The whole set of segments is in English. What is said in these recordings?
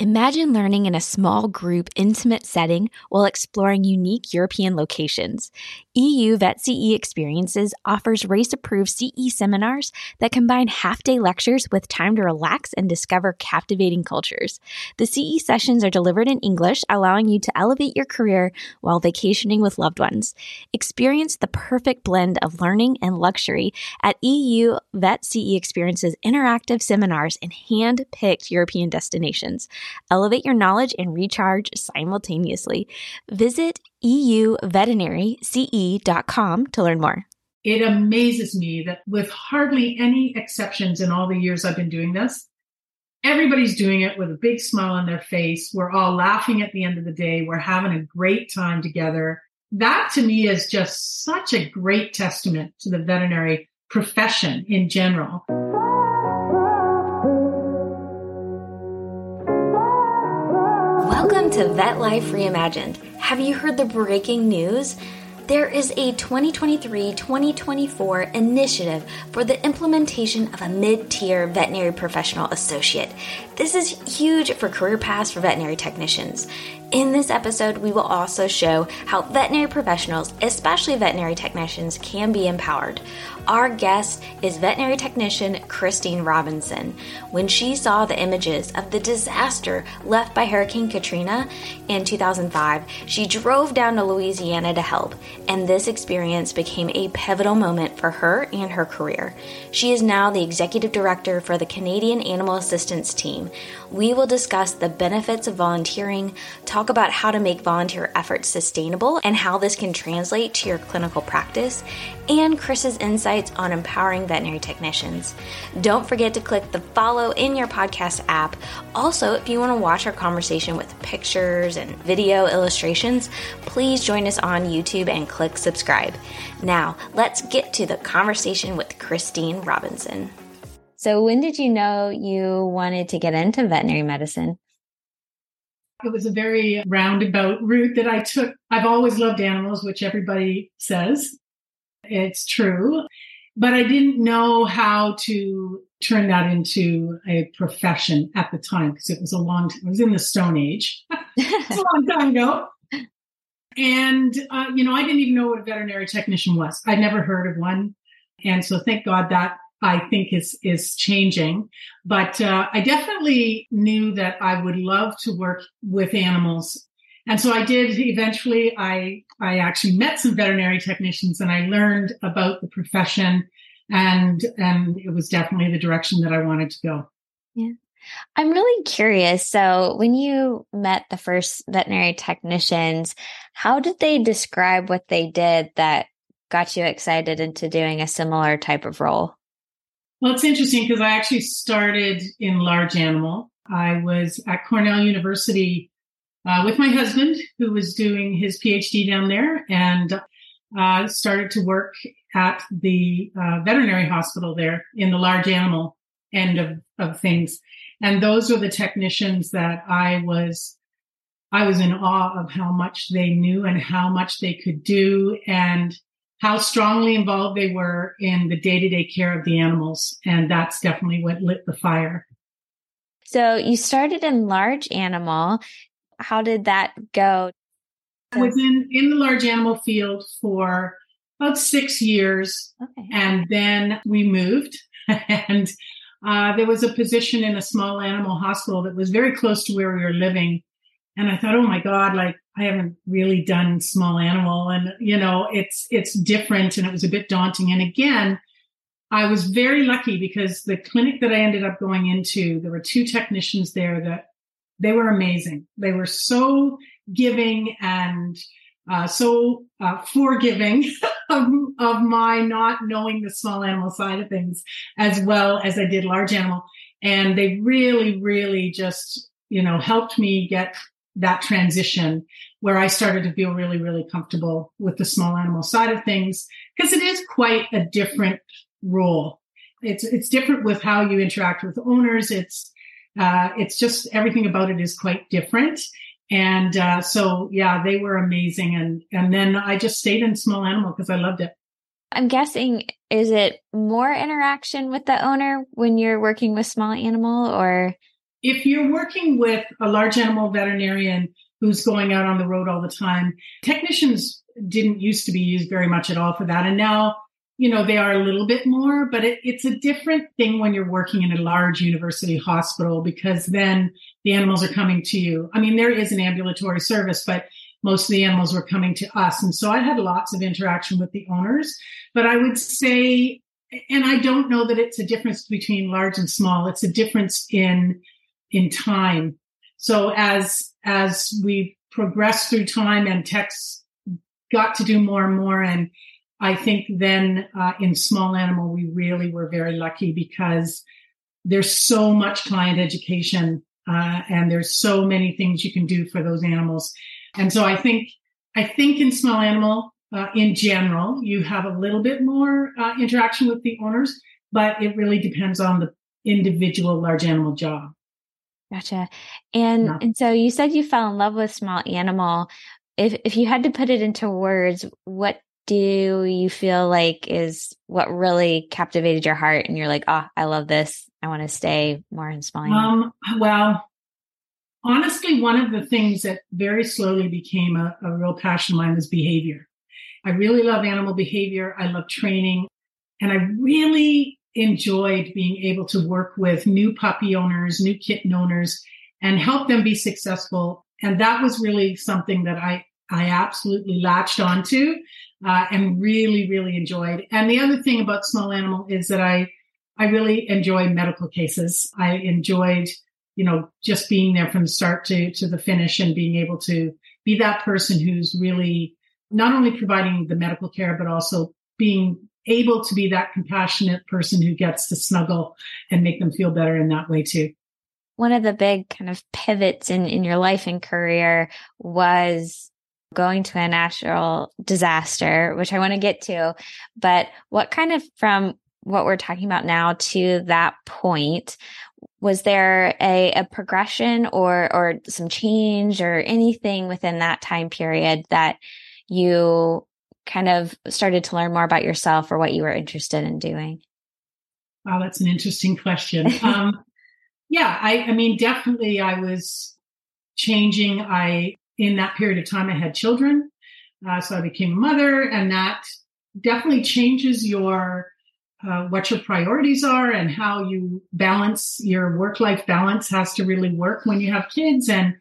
Imagine learning in a small group, intimate setting while exploring unique European locations. EU Vet CE Experiences offers RACE approved CE seminars that combine half day lectures with time to relax and discover captivating cultures. The CE sessions are delivered in English, allowing you to elevate your career while vacationing with loved ones. Experience the perfect blend of learning and luxury at EU Vet CE Experiences interactive seminars in hand picked European destinations. Elevate your knowledge and recharge simultaneously. Visit euveterinaryce.com to learn more. It amazes me that with hardly any exceptions in all the years I've been doing this, everybody's doing it with a big smile on their face. We're all laughing at the end of the day. We're having a great time together. That to me is just such a great testament to the veterinary profession in general. To Vet Life Reimagined. Have you heard the breaking news? There is a 2023 2024 initiative for the implementation of a mid tier veterinary professional associate. This is huge for career paths for veterinary technicians. In this episode, we will also show how veterinary professionals, especially veterinary technicians, can be empowered. Our guest is veterinary technician Christine Robinson. When she saw the images of the disaster left by Hurricane Katrina in 2005, she drove down to Louisiana to help, and this experience became a pivotal moment for her and her career. She is now the executive director for the Canadian Animal Assistance Team. We will discuss the benefits of volunteering, talk about how to make volunteer efforts sustainable and how this can translate to your clinical practice, and Chris's insights on empowering veterinary technicians. Don't forget to click the follow in your podcast app. Also, if you want to watch our conversation with pictures and video illustrations, please join us on YouTube and click subscribe. Now, let's get to the conversation with Christine Robinson. So, when did you know you wanted to get into veterinary medicine? It was a very roundabout route that I took. I've always loved animals, which everybody says. It's true. But I didn't know how to turn that into a profession at the time because it was a long time. I was in the Stone Age. it's a long time ago. And, uh, you know, I didn't even know what a veterinary technician was. I'd never heard of one. And so thank God that I think is is changing. But uh, I definitely knew that I would love to work with animals, and so I did. Eventually, I I actually met some veterinary technicians, and I learned about the profession, and and it was definitely the direction that I wanted to go. Yeah. I'm really curious. So, when you met the first veterinary technicians, how did they describe what they did that got you excited into doing a similar type of role? Well, it's interesting because I actually started in large animal. I was at Cornell University uh, with my husband, who was doing his PhD down there, and uh, started to work at the uh, veterinary hospital there in the large animal end of, of things. And those were the technicians that I was, I was in awe of how much they knew and how much they could do. And how strongly involved they were in the day to day care of the animals. And that's definitely what lit the fire. So you started in large animal. How did that go? I was in, in the large animal field for about six years. Okay. And then we moved and uh, there was a position in a small animal hospital that was very close to where we were living. And I thought, oh my God, like I haven't really done small animal and, you know, it's, it's different and it was a bit daunting. And again, I was very lucky because the clinic that I ended up going into, there were two technicians there that they were amazing. They were so giving and uh, so uh, forgiving of, of my not knowing the small animal side of things as well as I did large animal. And they really, really just, you know, helped me get that transition where I started to feel really, really comfortable with the small animal side of things because it is quite a different role. It's, it's different with how you interact with owners. It's, uh, it's just everything about it is quite different. And, uh, so yeah, they were amazing. And, and then I just stayed in small animal because I loved it. I'm guessing, is it more interaction with the owner when you're working with small animal or? If you're working with a large animal veterinarian who's going out on the road all the time, technicians didn't used to be used very much at all for that. And now, you know, they are a little bit more, but it, it's a different thing when you're working in a large university hospital because then the animals are coming to you. I mean, there is an ambulatory service, but most of the animals were coming to us. And so I had lots of interaction with the owners, but I would say, and I don't know that it's a difference between large and small. It's a difference in, in time. So as, as we progress through time and techs got to do more and more. And I think then uh, in small animal, we really were very lucky because there's so much client education uh, and there's so many things you can do for those animals. And so I think, I think in small animal, uh, in general, you have a little bit more uh, interaction with the owners, but it really depends on the individual large animal job. Gotcha. And yeah. and so you said you fell in love with small animal. If if you had to put it into words, what do you feel like is what really captivated your heart and you're like, oh, I love this. I want to stay more in small animal? Um, well, honestly, one of the things that very slowly became a, a real passion of mine was behavior. I really love animal behavior. I love training. And I really enjoyed being able to work with new puppy owners, new kitten owners, and help them be successful. And that was really something that I, I absolutely latched onto uh, and really, really enjoyed. And the other thing about small animal is that I, I really enjoy medical cases. I enjoyed you know, just being there from the start to, to the finish and being able to be that person who's really not only providing the medical care, but also being able to be that compassionate person who gets to snuggle and make them feel better in that way too. One of the big kind of pivots in, in your life and career was going to a natural disaster, which I want to get to. But what kind of from what we're talking about now to that point, was there a, a progression or or some change or anything within that time period that you kind of started to learn more about yourself or what you were interested in doing? Wow, that's an interesting question. um, yeah, I, I mean, definitely I was changing. I, in that period of time, I had children. Uh, so I became a mother and that definitely changes your uh, what your priorities are and how you balance your work life balance has to really work when you have kids and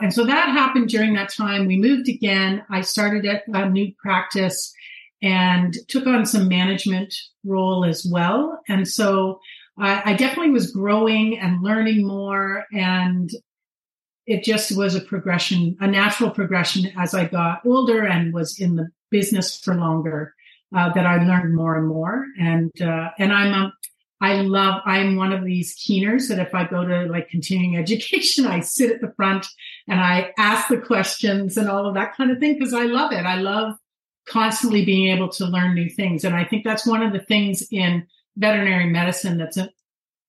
and so that happened during that time. We moved again. I started at a new practice and took on some management role as well. And so I, I definitely was growing and learning more and it just was a progression a natural progression as i got older and was in the business for longer uh, that I learned more and more. And, uh, and I'm, a, I love, I'm one of these keeners that if I go to like continuing education, I sit at the front and I ask the questions and all of that kind of thing because I love it. I love constantly being able to learn new things. And I think that's one of the things in veterinary medicine that's a,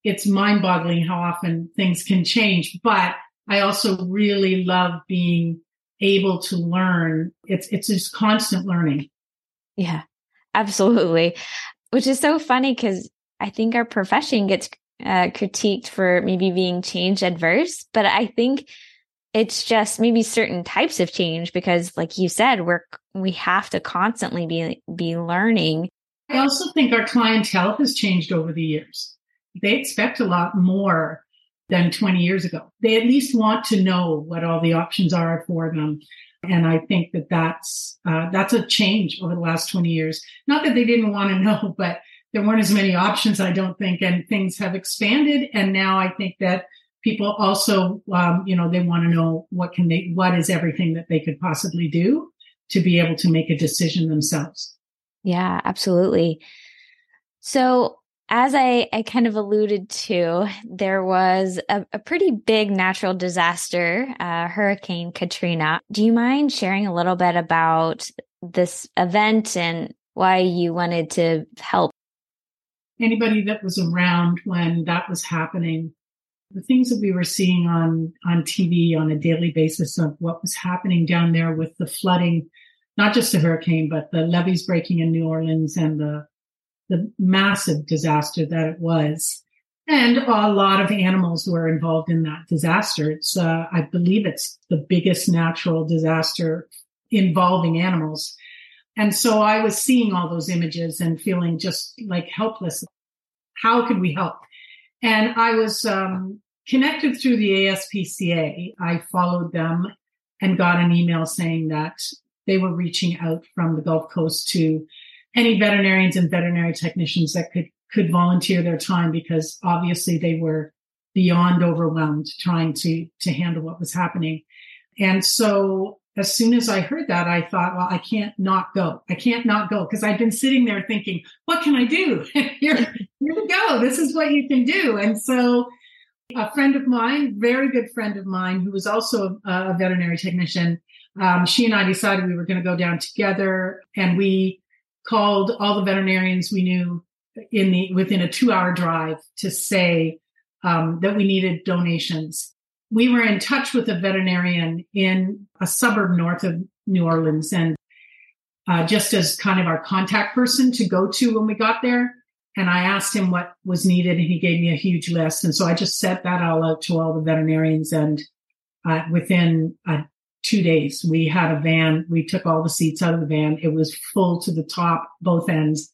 it's mind boggling how often things can change, but I also really love being able to learn. It's, it's just constant learning. Yeah. Absolutely. Which is so funny because I think our profession gets uh, critiqued for maybe being change adverse, but I think it's just maybe certain types of change because like you said, we're, we have to constantly be, be learning. I also think our clientele has changed over the years. They expect a lot more than 20 years ago. They at least want to know what all the options are for them. And I think that that's, uh, that's a change over the last 20 years. Not that they didn't want to know, but there weren't as many options, I don't think, and things have expanded. And now I think that people also, um, you know, they want to know what can they, what is everything that they could possibly do to be able to make a decision themselves. Yeah, absolutely. So as I, I kind of alluded to, there was a, a pretty big natural disaster, uh, Hurricane Katrina. Do you mind sharing a little bit about this event and why you wanted to help? Anybody that was around when that was happening, the things that we were seeing on, on TV on a daily basis of what was happening down there with the flooding, not just the hurricane, but the levees breaking in New Orleans and the the massive disaster that it was. And a lot of animals were involved in that disaster. It's, uh, I believe it's the biggest natural disaster involving animals. And so I was seeing all those images and feeling just like helpless. How could we help? And I was um, connected through the ASPCA. I followed them and got an email saying that they were reaching out from the Gulf Coast to any veterinarians and veterinary technicians that could could volunteer their time because obviously they were beyond overwhelmed trying to to handle what was happening. And so as soon as I heard that, I thought, well, I can't not go. I can't not go because I've been sitting there thinking, what can I do? here, here we go. This is what you can do. And so a friend of mine, very good friend of mine, who was also a, veterinary technician, um, she and I decided we were going to go down together and we called all the veterinarians we knew in the within a two hour drive to say um, that we needed donations. We were in touch with a veterinarian in a suburb north of New Orleans and uh, just as kind of our contact person to go to when we got there. And I asked him what was needed and he gave me a huge list. And so I just set that all out to all the veterinarians. And uh, within uh, two days, we had a van. We took all the seats out of the van. It was full to the top, both ends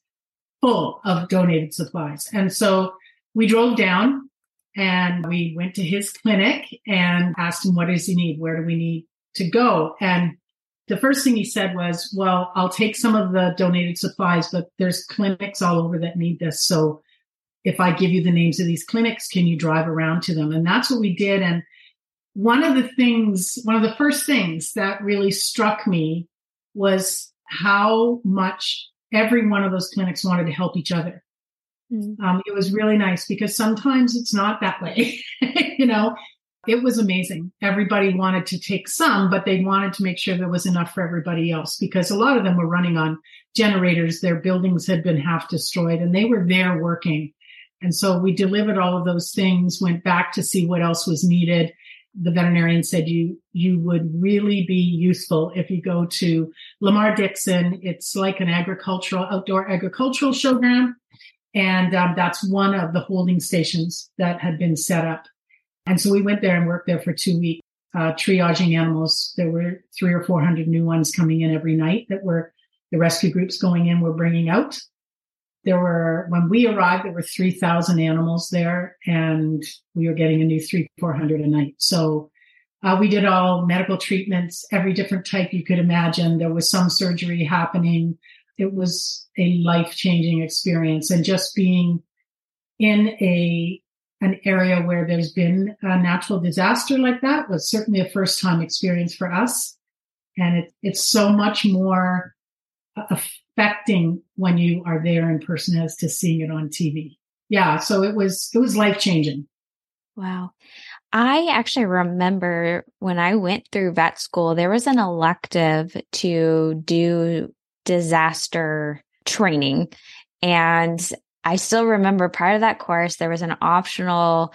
full of donated supplies. And so we drove down and we went to his clinic and asked him, what does he need? Where do we need to go? And the first thing he said was, well, I'll take some of the donated supplies, but there's clinics all over that need this. So if I give you the names of these clinics, can you drive around to them? And that's what we did. And one of the things, one of the first things that really struck me was how much every one of those clinics wanted to help each other. Mm-hmm. Um, it was really nice because sometimes it's not that way. you know, it was amazing. Everybody wanted to take some, but they wanted to make sure there was enough for everybody else because a lot of them were running on generators. Their buildings had been half destroyed and they were there working. And so we delivered all of those things, went back to see what else was needed the veterinarian said you you would really be useful if you go to Lamar Dixon. It's like an agricultural outdoor agricultural showground, and um, that's one of the holding stations that had been set up. And so we went there and worked there for two weeks, uh, triaging animals. There were three or four hundred new ones coming in every night that were the rescue groups going in were bringing out. There were, when we arrived, there were 3,000 animals there and we were getting a new three, 400 a night. So uh, we did all medical treatments, every different type you could imagine. There was some surgery happening. It was a life changing experience and just being in a, an area where there's been a natural disaster like that was certainly a first time experience for us. And it, it's so much more affecting when you are there in person as to seeing it on TV. Yeah. So it was, it was life changing. Wow. I actually remember when I went through vet school, there was an elective to do disaster training. And I still remember part of that course, there was an optional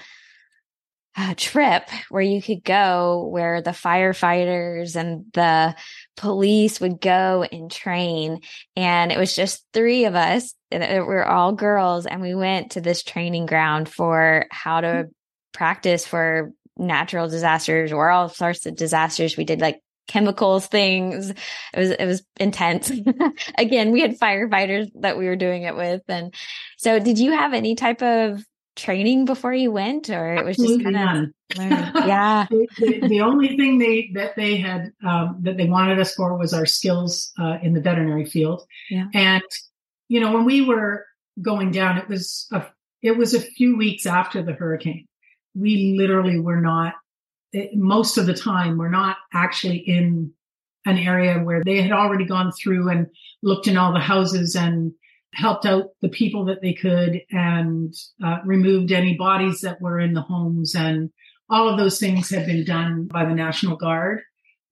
uh, trip where you could go where the firefighters and the police would go and train. And it was just three of us. And we we're all girls. And we went to this training ground for how to mm-hmm. practice for natural disasters or all sorts of disasters. We did like chemicals things. It was it was intense. Again, we had firefighters that we were doing it with. And so did you have any type of training before you went or it was just kind of yeah the, the, the, only thing they that they had um, that they wanted us for was our skills uh, in the veterinary field yeah. and you know when we were going down it was a it was a few weeks after the hurricane we literally were not most of the time we're not actually in an area where they had already gone through and looked in all the houses and helped out the people that they could and uh, removed any bodies that were in the homes and all of those things had been done by the National Guard.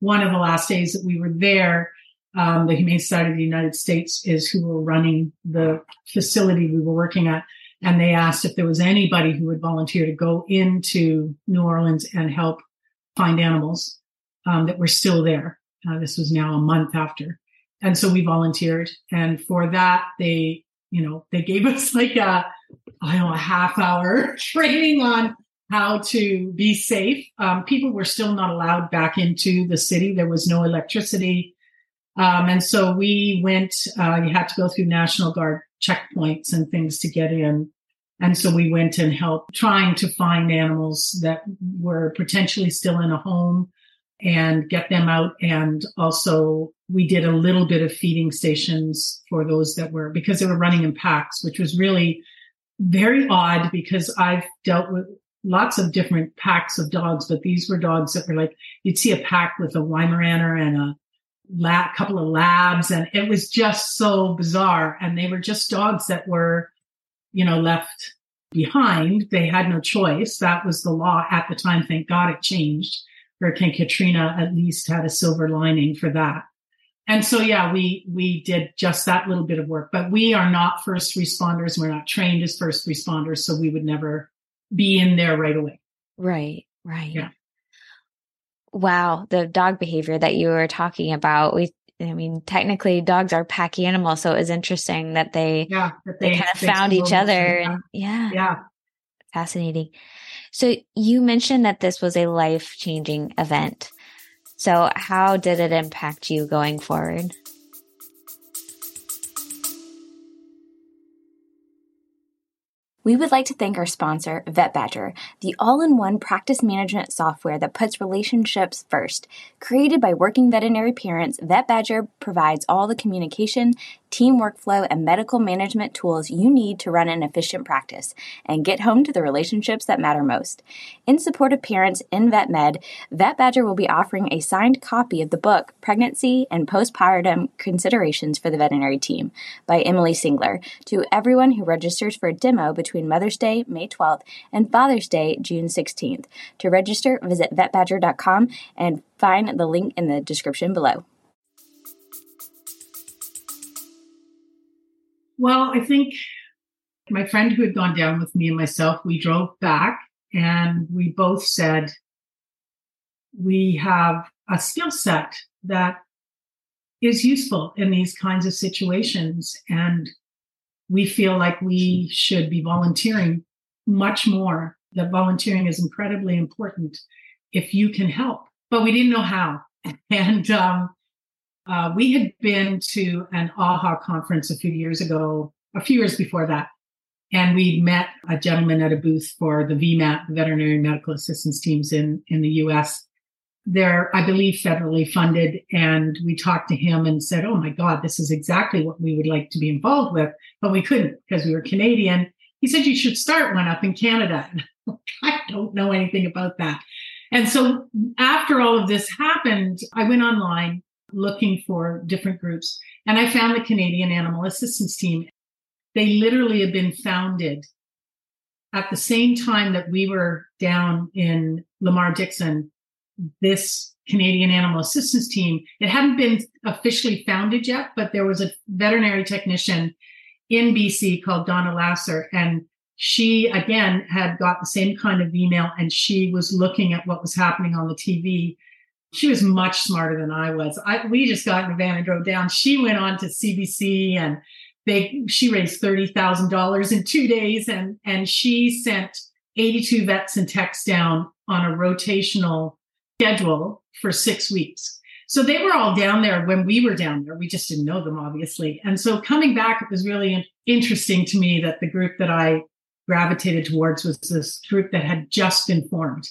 One of the last days that we were there, um, the Humane Society of the United States is who were running the facility we were working at. And they asked if there was anybody who would volunteer to go into New Orleans and help find animals um, that were still there. Uh, this was now a month after. And so we volunteered. And for that, they you know, they gave us like a, I don't know, a half hour training on how to be safe. Um, people were still not allowed back into the city. There was no electricity. Um, and so we went, uh, you had to go through National Guard checkpoints and things to get in. And so we went and helped trying to find animals that were potentially still in a home and get them out. And also we did a little bit of feeding stations for those that were, because they were running in packs, which was really very odd because I've dealt with lots of different packs of dogs, but these were dogs that were like, you'd see a pack with a Weimaraner and a lab, couple of labs. And it was just so bizarre. And they were just dogs that were, you know, left behind. They had no choice. That was the law at the time. Thank God it changed. Hurricane Katrina at least had a silver lining for that. And so, yeah, we, we did just that little bit of work, but we are not first responders. We're not trained as first responders. So we would never be in there right away. Right. Right. Yeah. Wow. The dog behavior that you were talking about, we, I mean, technically dogs are pack animals. So it was interesting that they, yeah, that they, they, kind of found each other and yeah. Yeah. Fascinating. So you mentioned that this was a life changing event. So how did it impact you going forward? We would like to thank our sponsor, VetBadger, the all in one practice management software that puts relationships first. Created by working veterinary parents, VetBadger provides all the communication, team workflow, and medical management tools you need to run an efficient practice and get home to the relationships that matter most. In support of parents in VetMed, VetBadger will be offering a signed copy of the book Pregnancy and Postpartum Considerations for the Veterinary Team by Emily Singler to everyone who registers for a demo between Mother's Day, May 12th, and Father's Day, June 16th. To register, visit vetbadger.com and find the link in the description below. Well, I think my friend who had gone down with me and myself, we drove back and we both said, we have a skill set that is useful in these kinds of situations. And we feel like we should be volunteering much more, that volunteering is incredibly important if you can help. But we didn't know how. And um, uh, we had been to an AAHA conference a few years ago, a few years before that. And we met a gentleman at a booth for the VMAT, the Veterinary Medical Assistance Teams in, in the US. They're, I believe, federally funded. And we talked to him and said, Oh my God, this is exactly what we would like to be involved with. But we couldn't because we were Canadian. He said, You should start one up in Canada. I don't know anything about that. And so after all of this happened, I went online looking for different groups. And I found the Canadian Animal Assistance Team. They literally had been founded at the same time that we were down in Lamar Dixon. This Canadian Animal Assistance Team, it hadn't been officially founded yet, but there was a veterinary technician in BC called Donna Lasser. And she again had got the same kind of email and she was looking at what was happening on the TV she was much smarter than I was. I, we just got in a van and drove down. She went on to CBC and they she raised thirty thousand dollars in two days, and and she sent eighty two vets and techs down on a rotational schedule for six weeks. So they were all down there when we were down there. We just didn't know them, obviously. And so coming back, it was really interesting to me that the group that I gravitated towards was this group that had just been formed.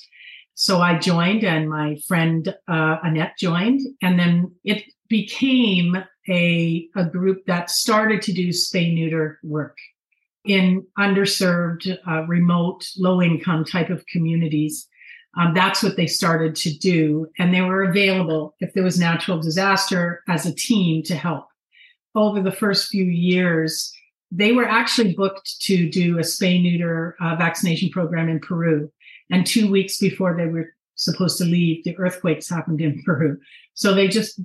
So I joined and my friend uh, Annette joined. And then it became a, a group that started to do spay neuter work in underserved, uh, remote, low income type of communities. Um, that's what they started to do. And they were available if there was natural disaster as a team to help. Over the first few years, they were actually booked to do a spay neuter uh, vaccination program in Peru. And two weeks before they were supposed to leave, the earthquakes happened in Peru. So they just,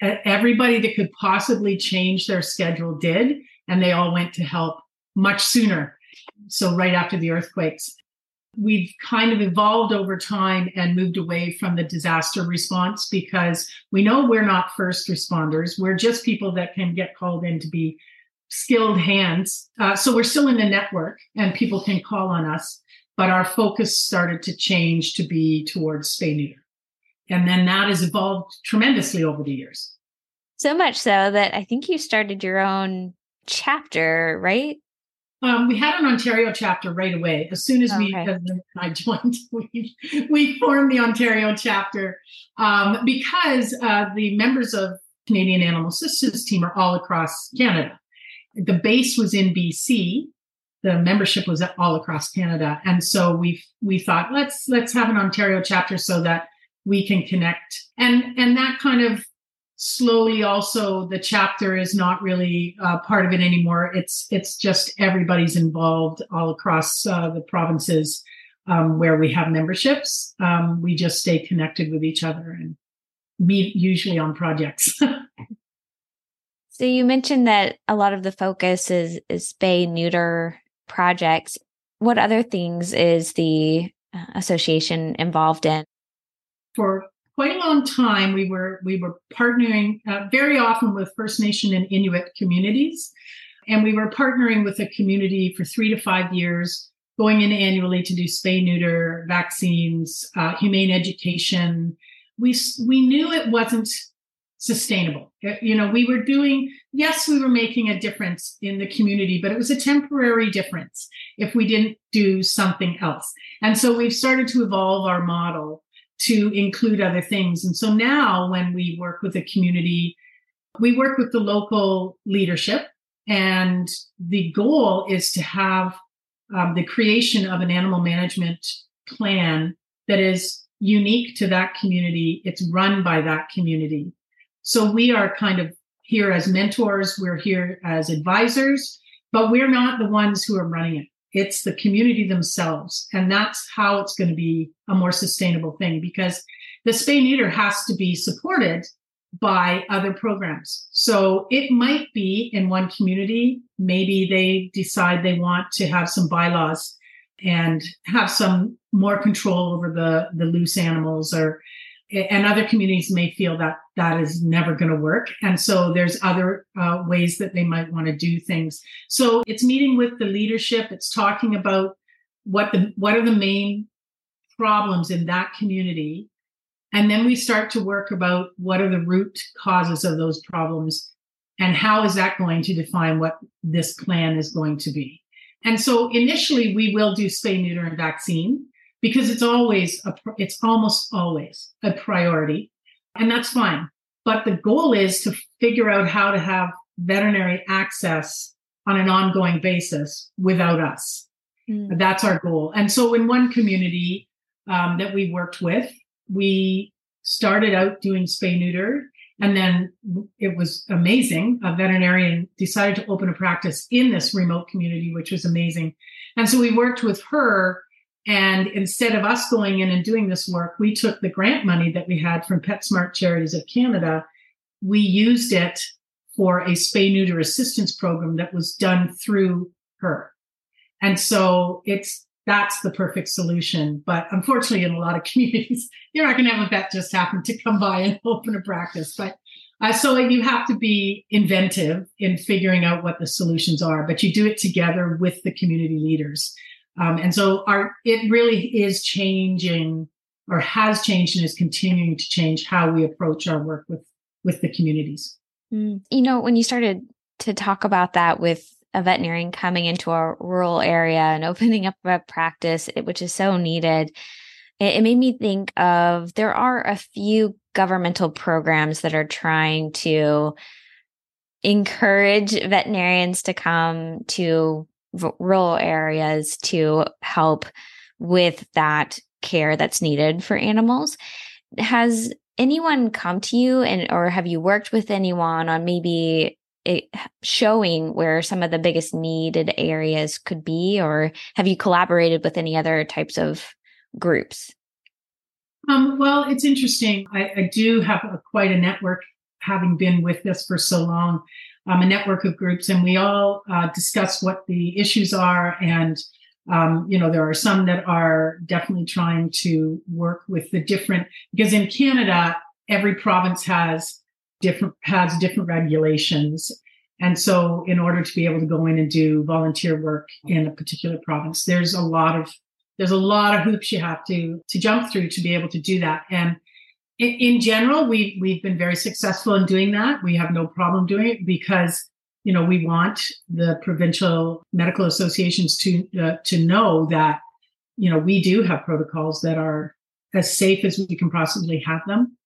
everybody that could possibly change their schedule did. And they all went to help much sooner. So right after the earthquakes, we've kind of evolved over time and moved away from the disaster response because we know we're not first responders. We're just people that can get called in to be skilled hands. Uh, so we're still in the network and people can call on us, but our focus started to change to be towards spay neuter. And then that has evolved tremendously over the years. So much so that I think you started your own chapter, right? Um, we had an Ontario chapter right away. As soon as okay. we, as I joined, we, we formed the Ontario chapter um, because uh, the members of Canadian Animal Assistance Team are all across Canada. The base was in BC. The membership was all across Canada, and so we we thought let's let's have an Ontario chapter so that we can connect. And and that kind of slowly also the chapter is not really uh, part of it anymore. It's it's just everybody's involved all across uh, the provinces um, where we have memberships. Um, we just stay connected with each other and meet usually on projects. So you mentioned that a lot of the focus is is spay neuter projects what other things is the uh, association involved in for quite a long time, we were we were partnering uh, very often with First Nation and Inuit communities, and we were partnering with a community for three to five years, going in annually to do spay neuter vaccines, uh, humane education. We we knew it wasn't sustainable. Uh, you know, we were doing yes, we were making a difference in the community, but it was a temporary difference if we didn't do something else. And so we've started to evolve our model to include other things. And so now when we work with a community, we work with the local leadership and the goal is to have um, the creation of an animal management plan that is unique to that community. It's run by that community. So we are kind of here as mentors. We're here as advisors, but we're not the ones who are running it. It's the community themselves. And that's how it's going to be a more sustainable thing because the spay neuter has to be supported by other programs. So it might be in one community, maybe they decide they want to have some bylaws and have some more control over the, the loose animals or and other communities may feel that that is never going to work. And so there's other uh, ways that they might want to do things. So it's meeting with the leadership. It's talking about what the what are the main problems in that community. And then we start to work about what are the root causes of those problems and how is that going to define what this plan is going to be. And so initially we will do spay neuter and vaccine because it's always a, it's almost always a priority and that's fine but the goal is to figure out how to have veterinary access on an ongoing basis without us mm. that's our goal and so in one community um, that we worked with we started out doing spay neuter and then it was amazing. A veterinarian decided to open a practice in this remote community, which was amazing. And so we worked with her and instead of us going in and doing this work, we took the grant money that we had from PetSmart Charities of Canada. We used it for a spay neuter assistance program that was done through her. And so it's that's the perfect solution. But unfortunately, in a lot of communities, you're not going to have a vet just happen to come by and open a practice. But uh, so you have to be inventive in figuring out what the solutions are, but you do it together with the community leaders. Um, and so our it really is changing or has changed and is continuing to change how we approach our work with with the communities. Mm. You know, when you started to talk about that with a veterinarian coming into a rural area and opening up a practice, which is so needed, it, it made me think of there are a few governmental programs that are trying to encourage veterinarians to come to rural areas to help with that care that's needed for animals. Has anyone come to you and or have you worked with anyone on maybe it, showing where some of the biggest needed areas could be or have you collaborated with any other types of groups? Um, well it's interesting. I, I do have a, quite a network having been with this for so long um, a network of groups, and we all uh, discuss what the issues are. And um, you know, there are some that are definitely trying to work with the different because in Canada, every province has different has different regulations, And so in order to be able to go in and do volunteer work in a particular province, there's a lot of there's a lot of hoops you have to to jump through to be able to do that. And in, in general, we we've been very successful in doing that. We have no problem doing it because you know we want the provincial medical associations to uh, to know that you know we do have protocols that are as safe as we can possibly have them.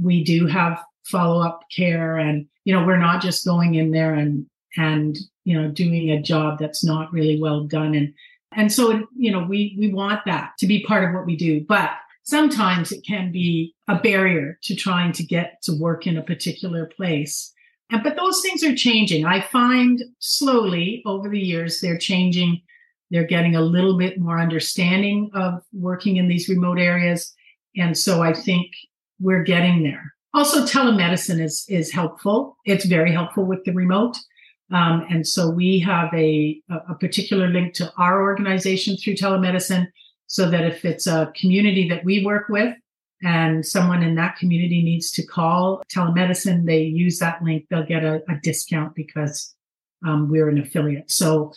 We do have follow up care, and you know we're not just going in there and and you know doing a job that's not really well done and and so you know we we want that to be part of what we do but sometimes it can be a barrier to trying to get to work in a particular place. And, but those things are changing. I find slowly over the years, they're changing. They're getting a little bit more understanding of working in these remote areas. And so I think we're getting there. Also, telemedicine is, is helpful. It's very helpful with the remote. Um, and so we have a, a particular link to our organization through telemedicine so that if it's a community that we work with and someone in that community needs to call telemedicine, they use that link, they'll get a, a discount because um, we're an affiliate. So,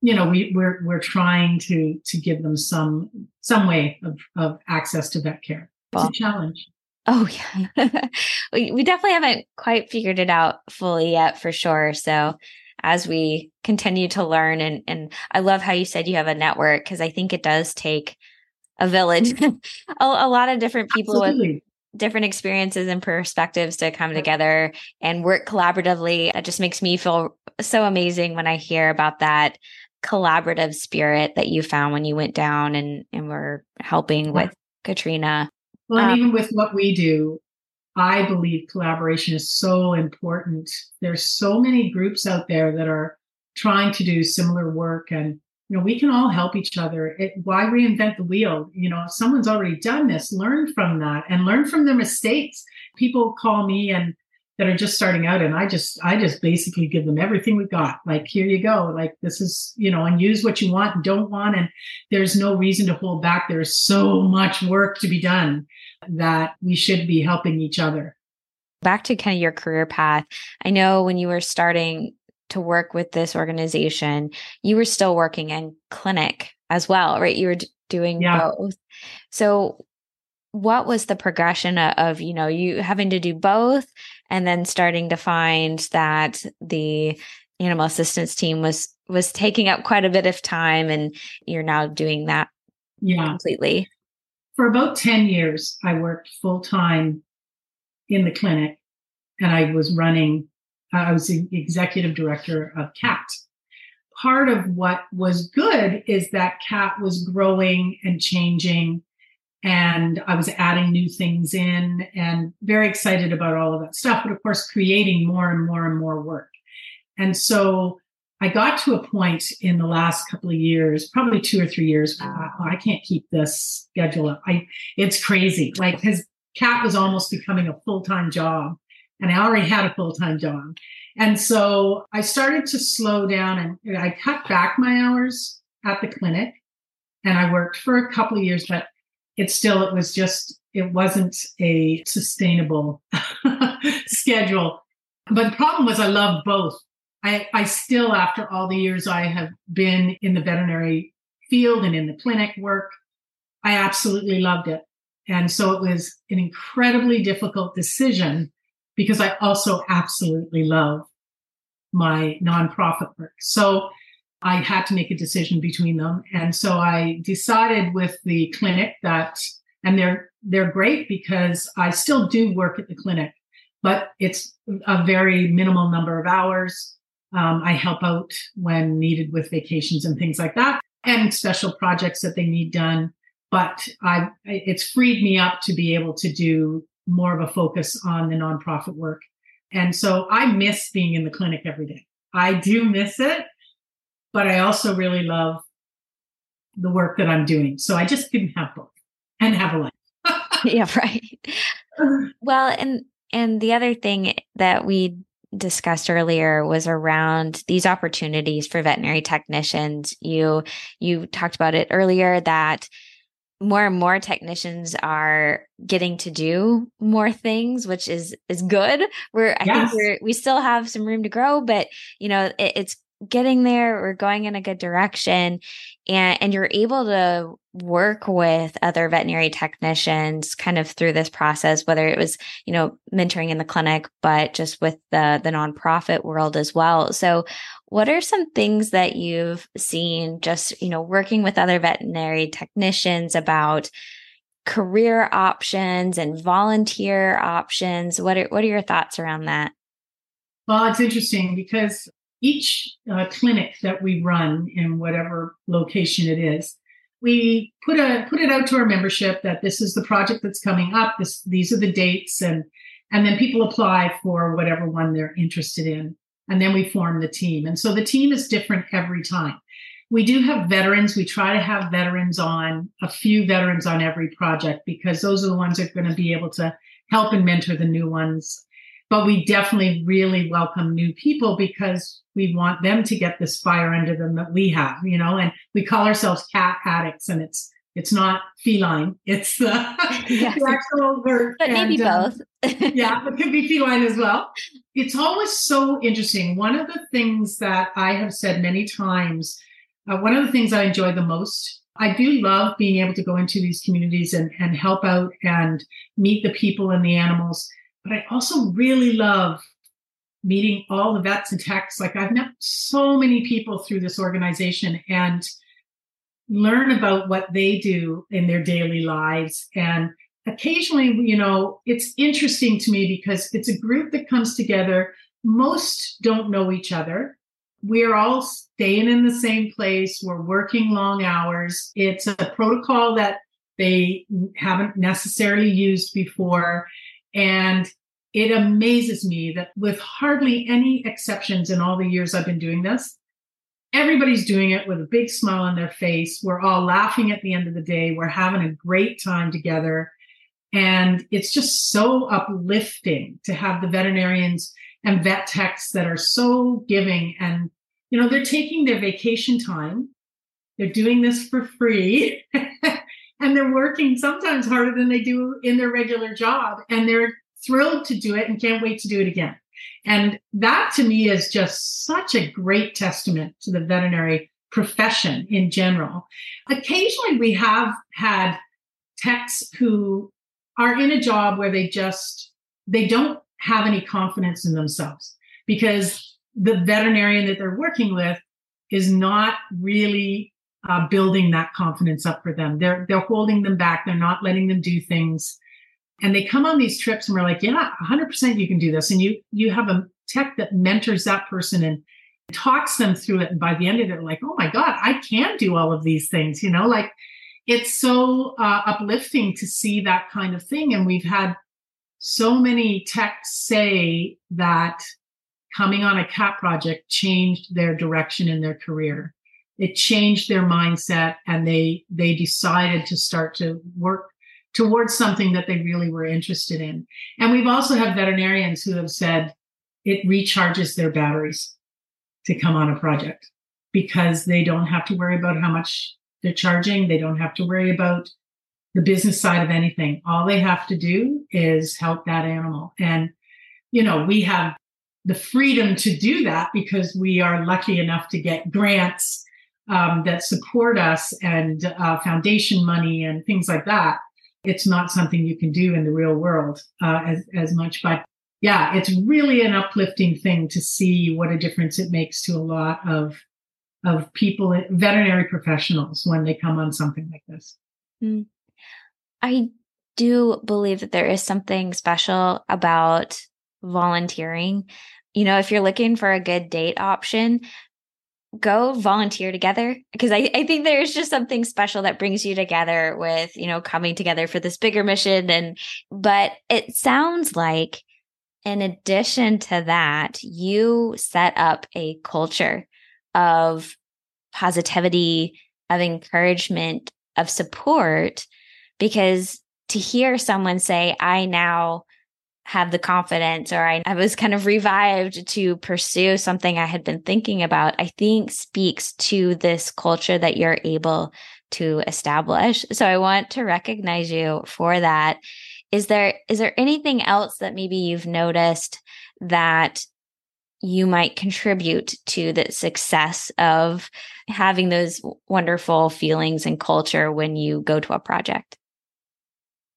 you know, we, we're we're trying to to give them some some way of, of access to vet care. It's a challenge. Oh yeah, we we definitely haven't quite figured it out fully yet, for sure. So as we continue to learn. And and I love how you said you have a network because I think it does take a village. A, a, lot of different people Absolutely. with different experiences and perspectives to come together and work collaboratively. It just makes me feel so amazing when I hear about that collaborative spirit that you found when you went down and and were helping yeah. with Katrina. Well um, even with what we do I believe collaboration is so important. There's so many groups out there that are trying to do similar work and you know we can all help each other. It, why reinvent the wheel? You know if someone's already done this learn from that and learn from their mistakes. People call me and that are just starting out and i just i just basically give them everything we've got. Like here you go. Like this is you know and use what you want and don't want. And there's no reason to hold back. There's so much work to be done that we should be helping each other. Back to kind of your career path. I know when you were starting to work with this organization, you were still working in clinic as well, right? You were doing yeah. both. So what was the progression of, you know, you having to do both and then starting to find that the animal assistance team was was taking up quite a bit of time and you're now doing that yeah. completely for about 10 years, I worked full time in the clinic and I was running, uh, I was the executive director of CAAT. Part of what was good is that CAAT was growing and changing and I was adding new things in and very excited about all of that stuff, but of course, creating more and more and more work. And so I got to a point in the last couple of years, probably two or three years, I, oh, I can't keep this schedule up. I, it's crazy. Like his CAAT was almost becoming a full-time job and I already had a full-time job. And so I started to slow down and I cut back my hours at the clinic and I worked for a couple of years, but it still, it was just, it wasn't a sustainable schedule. But the problem was I loved both. I, I still, after all the years I have been in the veterinary field and in the clinic work, I absolutely loved it. And so it was an incredibly difficult decision because I also absolutely love my nonprofit work. So I had to make a decision between them. And so I decided with the clinic that, and they're, they're great because I still do work at the clinic, but it's a very minimal number of hours. Um, I help out when needed with vacations and things like that and special projects that they need done. But I, it's freed me up to be able to do more of a focus on the nonprofit work. And so I miss being in the clinic every day. I do miss it, but I also really love the work that I'm doing. So I just couldn't have both and have a life. yeah, right. Well, and and the other thing that we discussed earlier was around these opportunities for veterinary technicians. You you talked about it earlier that more and more technicians are getting to do more things which is is good we're i yes. think we're we still have some room to grow but you know it, it's getting there we're going in a good direction and and you're able to work with other veterinary technicians kind of through this process whether it was you know mentoring in the clinic but just with the the nonprofit world as well. So what are some things that you've seen just you know working with other veterinary technicians about career options and volunteer options? What are what are your thoughts around that? Well it's interesting because each uh, clinic that we run in whatever location it is, we put a put it out to our membership that this is the project that's coming up. This these are the dates, and and then people apply for whatever one they're interested in, and then we form the team. And so the team is different every time. We do have veterans. We try to have veterans on a few veterans on every project because those are the ones that are going to be able to help and mentor the new ones but we definitely really welcome new people because we want them to get this fire under them that we have, you know, and we call ourselves CAAT addicts and it's, it's not feline. It's the, yes. the actual word. But and, maybe um, both. yeah, it could be feline as well. It's always so interesting. One of the things that I have said many times, uh, one of the things I enjoy the most I do love being able to go into these communities and, and help out and meet the people and the animals. But I also really love meeting all the vets and techs. Like I've met so many people through this organization and learn about what they do in their daily lives. And occasionally, you know, it's interesting to me because it's a group that comes together. Most don't know each other. We're all staying in the same place. We're working long hours. It's a protocol that they haven't necessarily used before. And it amazes me that with hardly any exceptions in all the years I've been doing this, everybody's doing it with a big smile on their face. We're all laughing at the end of the day. We're having a great time together. And it's just so uplifting to have the veterinarians and vet techs that are so giving and, you know, they're taking their vacation time. They're doing this for free and they're working sometimes harder than they do in their regular job. And they're thrilled to do it and can't wait to do it again. And that to me is just such a great testament to the veterinary profession in general. Occasionally we have had techs who are in a job where they just they don't have any confidence in themselves because the veterinarian that they're working with is not really uh, building that confidence up for them. They're they're holding them back. They're not letting them do things and they come on these trips and we're like yeah 100% you can do this. And you you have a tech that mentors that person and talks them through it. And by the end of it like oh my god i can do all of these things you know like it's so uh, uplifting to see that kind of thing. And we've had so many techs say that coming on a CAAT project changed their direction in their career. It changed their mindset and they they decided to start to work towards something that they really were interested in. And we've also had veterinarians who have said it recharges their batteries to come on a project because they don't have to worry about how much they're charging. They don't have to worry about the business side of anything. All they have to do is help that animal. And, you know, we have the freedom to do that because we are lucky enough to get grants um, that support us and uh, foundation money and things like that it's not something you can do in the real world uh, as, as much. But yeah, it's really an uplifting thing to see what a difference it makes to a lot of of people, veterinary professionals, when they come on something like this. Mm. I do believe that there is something special about volunteering. You know, if you're looking for a good date option, go volunteer together because I, I think there's just something special that brings you together with you know coming together for this bigger mission and but it sounds like in addition to that you set up a culture of positivity of encouragement of support because to hear someone say i now have the confidence or I, I, was kind of revived to pursue something I had been thinking about, I think speaks to this culture that you're able to establish. So I want to recognize you for that. Is there is there anything else that maybe you've noticed that you might contribute to the success of having those wonderful feelings and culture when you go to a project?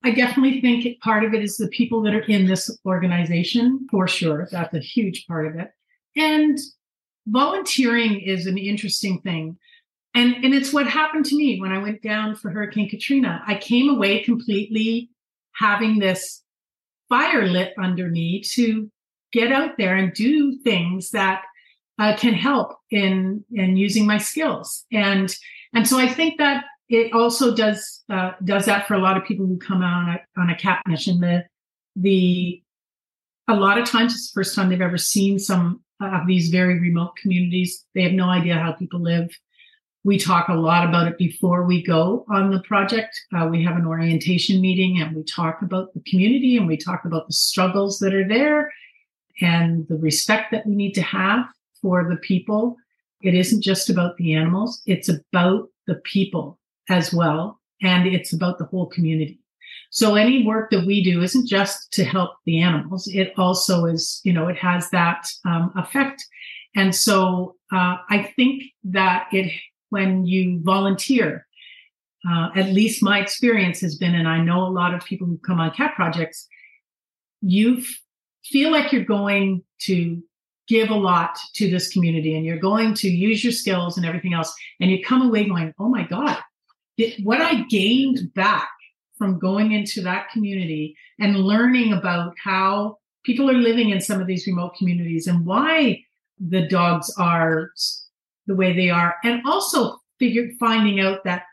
I definitely think part of it is the people that are in this organization, for sure. That's a huge part of it. And volunteering is an interesting thing. And, and it's what happened to me when I went down for Hurricane Katrina. I came away completely having this fire lit under me to get out there and do things that uh, can help in in using my skills. And and so I think that it also does uh, does that for a lot of people who come out on a, on a mission. The the a lot of times it's the first time they've ever seen some of these very remote communities. They have no idea how people live. We talk a lot about it before we go on the project. Uh, we have an orientation meeting and we talk about the community and we talk about the struggles that are there and the respect that we need to have for the people. It isn't just about the animals, it's about the people as well. And it's about the whole community. So any work that we do isn't just to help the animals. It also is, you know, it has that um, effect. And so uh, I think that it, when you volunteer, uh, at least my experience has been, and I know a lot of people who come on CAAT projects, you feel like you're going to give a lot to this community and you're going to use your skills and everything else. And you come away going, oh my God, what I gained back from going into that community and learning about how people are living in some of these remote communities and why the dogs are the way they are. And also figure finding out that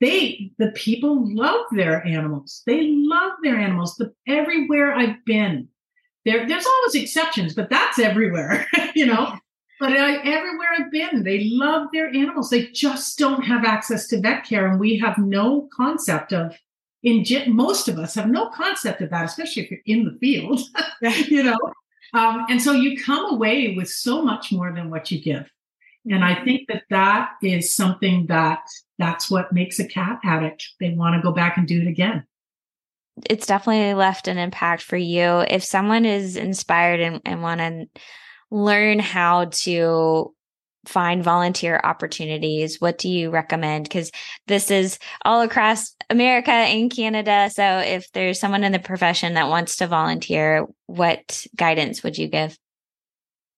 they the people love their animals. They love their animals. The, everywhere I've been, there, there's always exceptions, but that's everywhere, you know. But I, everywhere I've been, they love their animals. They just don't have access to vet care, and we have no concept of. In most of us have no concept of that, especially if you're in the field, you know. Um, and so you come away with so much more than what you give. And I think that that is something that that's what makes a CAAT addict. They want to go back and do it again it's definitely left an impact for you. If someone is inspired and, and want to learn how to find volunteer opportunities, what do you recommend? Because this is all across America and Canada. So if there's someone in the profession that wants to volunteer, what guidance would you give?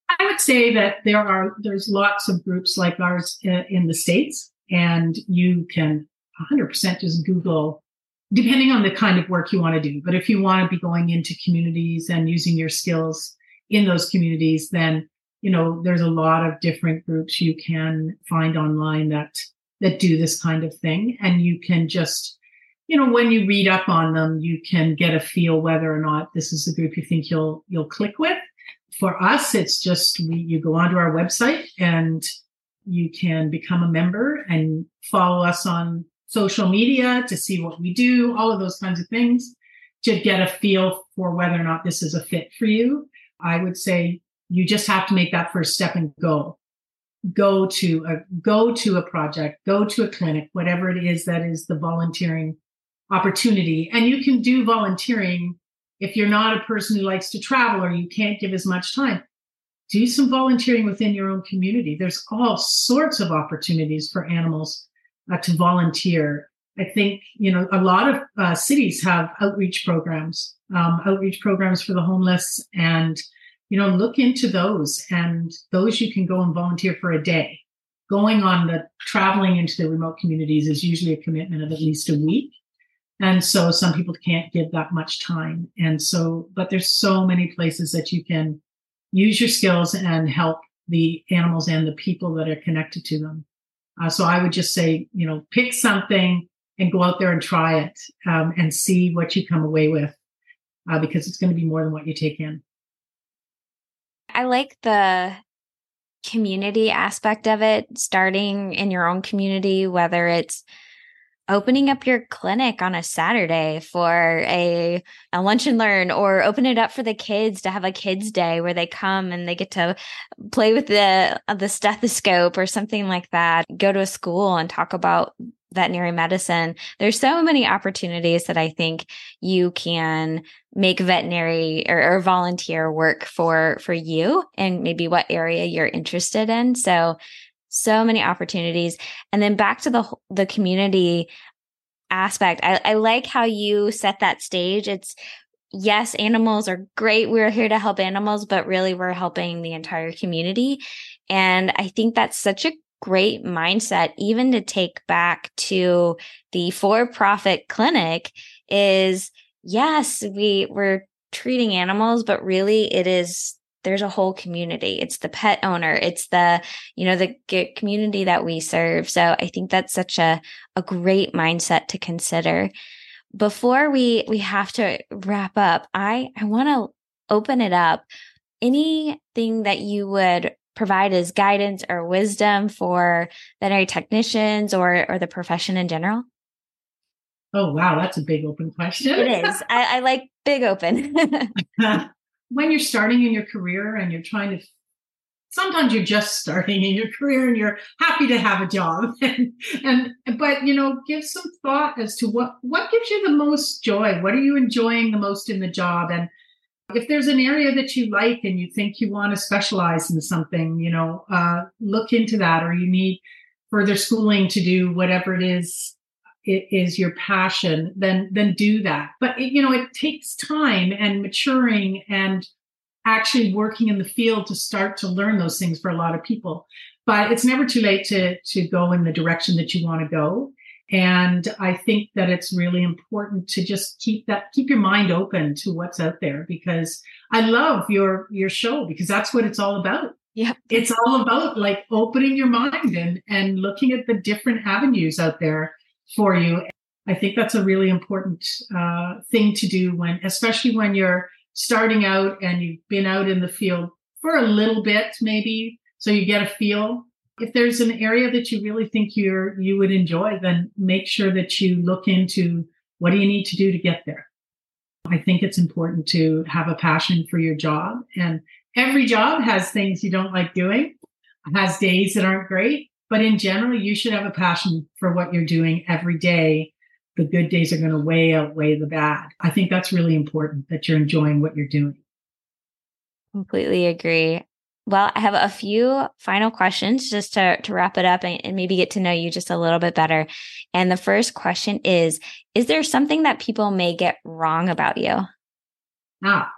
I would say that there are there's lots of groups like ours uh, in the states, and you can 100% just Google depending on the kind of work you want to do. But if you want to be going into communities and using your skills in those communities, then you know there's a lot of different groups you can find online that that do this kind of thing, and you can just you know when you read up on them, you can get a feel whether or not this is the group you think you'll you'll click with. For us, it's just we, you go onto our website and you can become a member and follow us on social media to see what we do, all of those kinds of things to get a feel for whether or not this is a fit for you. I would say you just have to make that first step and go. Go to a go to a project, go to a clinic, whatever it is that is the volunteering opportunity. And you can do volunteering if you're not a person who likes to travel or you can't give as much time. Do some volunteering within your own community. There's all sorts of opportunities for animals uh, to volunteer. I think, you know, a lot of uh, cities have outreach programs, um, outreach programs for the homeless and, you know, look into those and those you can go and volunteer for a day. Going on the traveling into the remote communities is usually a commitment of at least a week. And so some people can't give that much time. And so, but there's so many places that you can use your skills and help the animals and the people that are connected to them. Uh, so I would just say, you know, pick something and go out there and try it um, and see what you come away with uh, because it's going to be more than what you take in. I like the community aspect of it, starting in your own community, whether it's opening up your clinic on a Saturday for a, a lunch and learn or open it up for the kids to have a kids day where they come and they get to play with the the stethoscope or something like that. Go to a school and talk about veterinary medicine, there's so many opportunities that I think you can make veterinary or, or, volunteer work for for you and maybe what area you're interested in. So so many opportunities. And then back to the the community aspect. I, I like how you set that stage. It's yes, animals are great. We're here to help animals, but really we're helping the entire community. And I think that's such a great mindset, even to take back to the for profit clinic is yes, we, we're treating animals, but really it is there's a whole community. It's the pet owner. It's the, you know, the community that we serve. So I think that's such a, a great mindset to consider. Before we, we have to wrap up, I, I want to open it up. Anything that you would provide as guidance or wisdom for veterinary technicians or, or the profession in general? Oh, wow. That's a big open question. It is. I, I like big open. when you're starting in your career and you're trying to sometimes you're just starting in your career and you're happy to have a job and, and but you know give some thought as to what what gives you the most joy what are you enjoying the most in the job and if there's an area that you like and you think you want to specialize in something you know uh, look into that or you need further schooling to do whatever it is it is your passion, then then do that. But it, you know, it takes time and maturing and actually working in the field to start to learn those things for a lot of people. But it's never too late to to go in the direction that you want to go. And I think that it's really important to just keep that keep your mind open to what's out there because I love your your show because that's what it's all about. Yeah. It's all about like opening your mind and and looking at the different avenues out there for you. I think that's a really important uh, thing to do when, especially when you're starting out and you've been out in the field for a little bit, maybe, so you get a feel. If there's an area that you really think you're you would enjoy, then make sure that you look into what do you need to do to get there. I think it's important to have a passion for your job, and every job has things you don't like doing, has days that aren't great, but in general, you should have a passion for what you're doing every day. The good days are going to way outweigh the bad. I think that's really important that you're enjoying what you're doing. Completely agree. Well, I have a few final questions just to, to wrap it up and, and maybe get to know you just a little bit better. And the first question is Is there something that people may get wrong about you? Ah,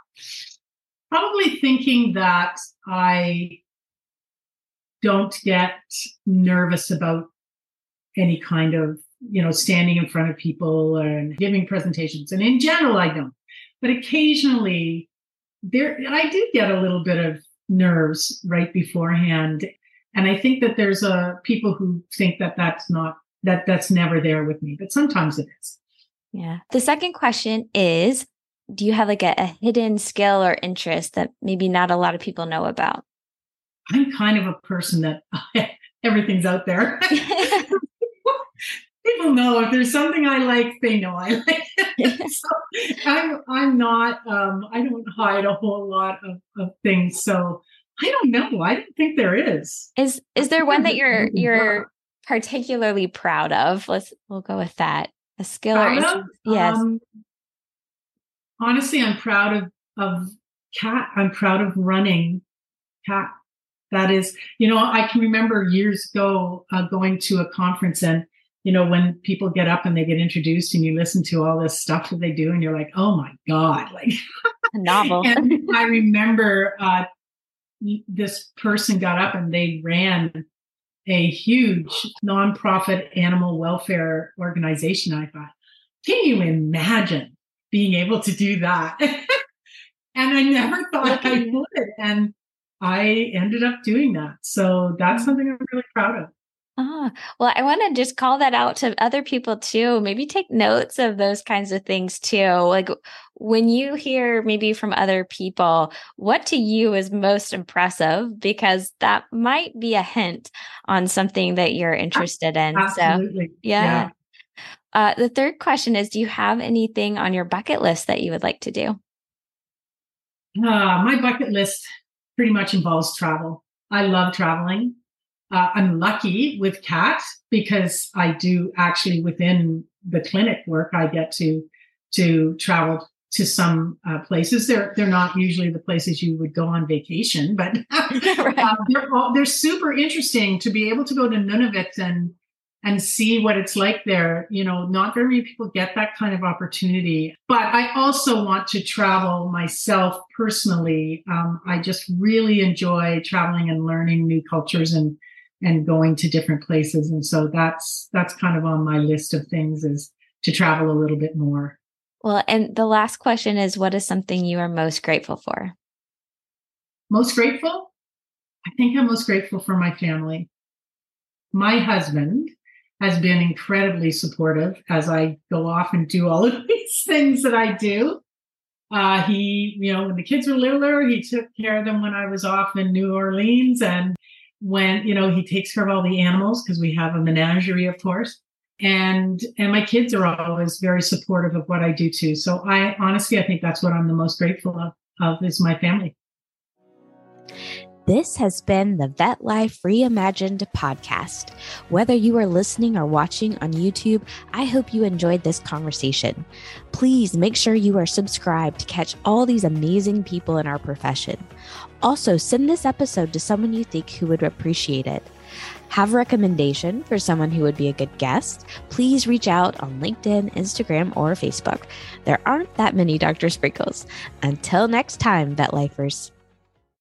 probably thinking that I don't get nervous about any kind of you know standing in front of people and giving presentations and in general i don't but occasionally there i do get a little bit of nerves right beforehand. And i think that there's a uh, people who think that that's not that that's never there with me but sometimes it is. Yeah. The second question is do you have like a, a hidden skill or interest that maybe not a lot of people know about? I'm kind of a person that everything's out there. People know if there's something I like, they know I like it. so I'm I'm not um, I don't hide a whole lot of, of things. So I don't know. I don't think there is. Is is there one that you're you're particularly proud of? Let's we'll go with that. A skill or of, yes. Um, honestly, I'm proud of of CAAT. I'm proud of running CAAT that is, you know, I can remember years ago uh, going to a conference and, you know, when people get up and they get introduced and you listen to all this stuff that they do and you're like, oh my God, like a novel. and I remember uh, this person got up and they ran a huge nonprofit animal welfare organization. I thought, can you imagine being able to do that? and I never thought I would. And I ended up doing that. So that's mm. something I'm really proud of. Ah, well, I want to just call that out to other people too. Maybe take notes of those kinds of things too. Like when you hear maybe from other people, what to you is most impressive because that might be a hint on something that you're interested in. Absolutely. So, yeah. yeah. Uh, the third question is Do you have anything on your bucket list that you would like to do? Uh, my bucket list pretty much involves travel. I love traveling. Uh, I'm lucky with CAAT because I do actually within the clinic work, I get to to travel to some uh, places. They're they're not usually the places you would go on vacation, but right. uh, they're they're super interesting to be able to go to Nunavut and and see what it's like there. You know, not very many people get that kind of opportunity. But I also want to travel myself personally. Um, I just really enjoy traveling and learning new cultures and and going to different places. And so that's that's kind of on my list of things is to travel a little bit more. Well, and the last question is what is something you are most grateful for? Most grateful? I think I'm most grateful for my family. My husband has been incredibly supportive as I go off and do all of these things that I do. Uh, he, you know, when the kids were littler, he took care of them when I was off in New Orleans. And when, you know, he takes care of all the animals because we have a menagerie, of course and and my kids are always very supportive of what I do too. So I honestly I think that's what I'm the most grateful of, of is my family. This has been the Vet Life Reimagined podcast. Whether you are listening or watching on YouTube, I hope you enjoyed this conversation. Please make sure you are subscribed to catch all these amazing people in our profession. Also, send this episode to someone you think who would appreciate it have a recommendation for someone who would be a good guest, please reach out on LinkedIn, Instagram, or Facebook. There aren't that many Dr. Sprinkles. Until next time, Vet Lifers.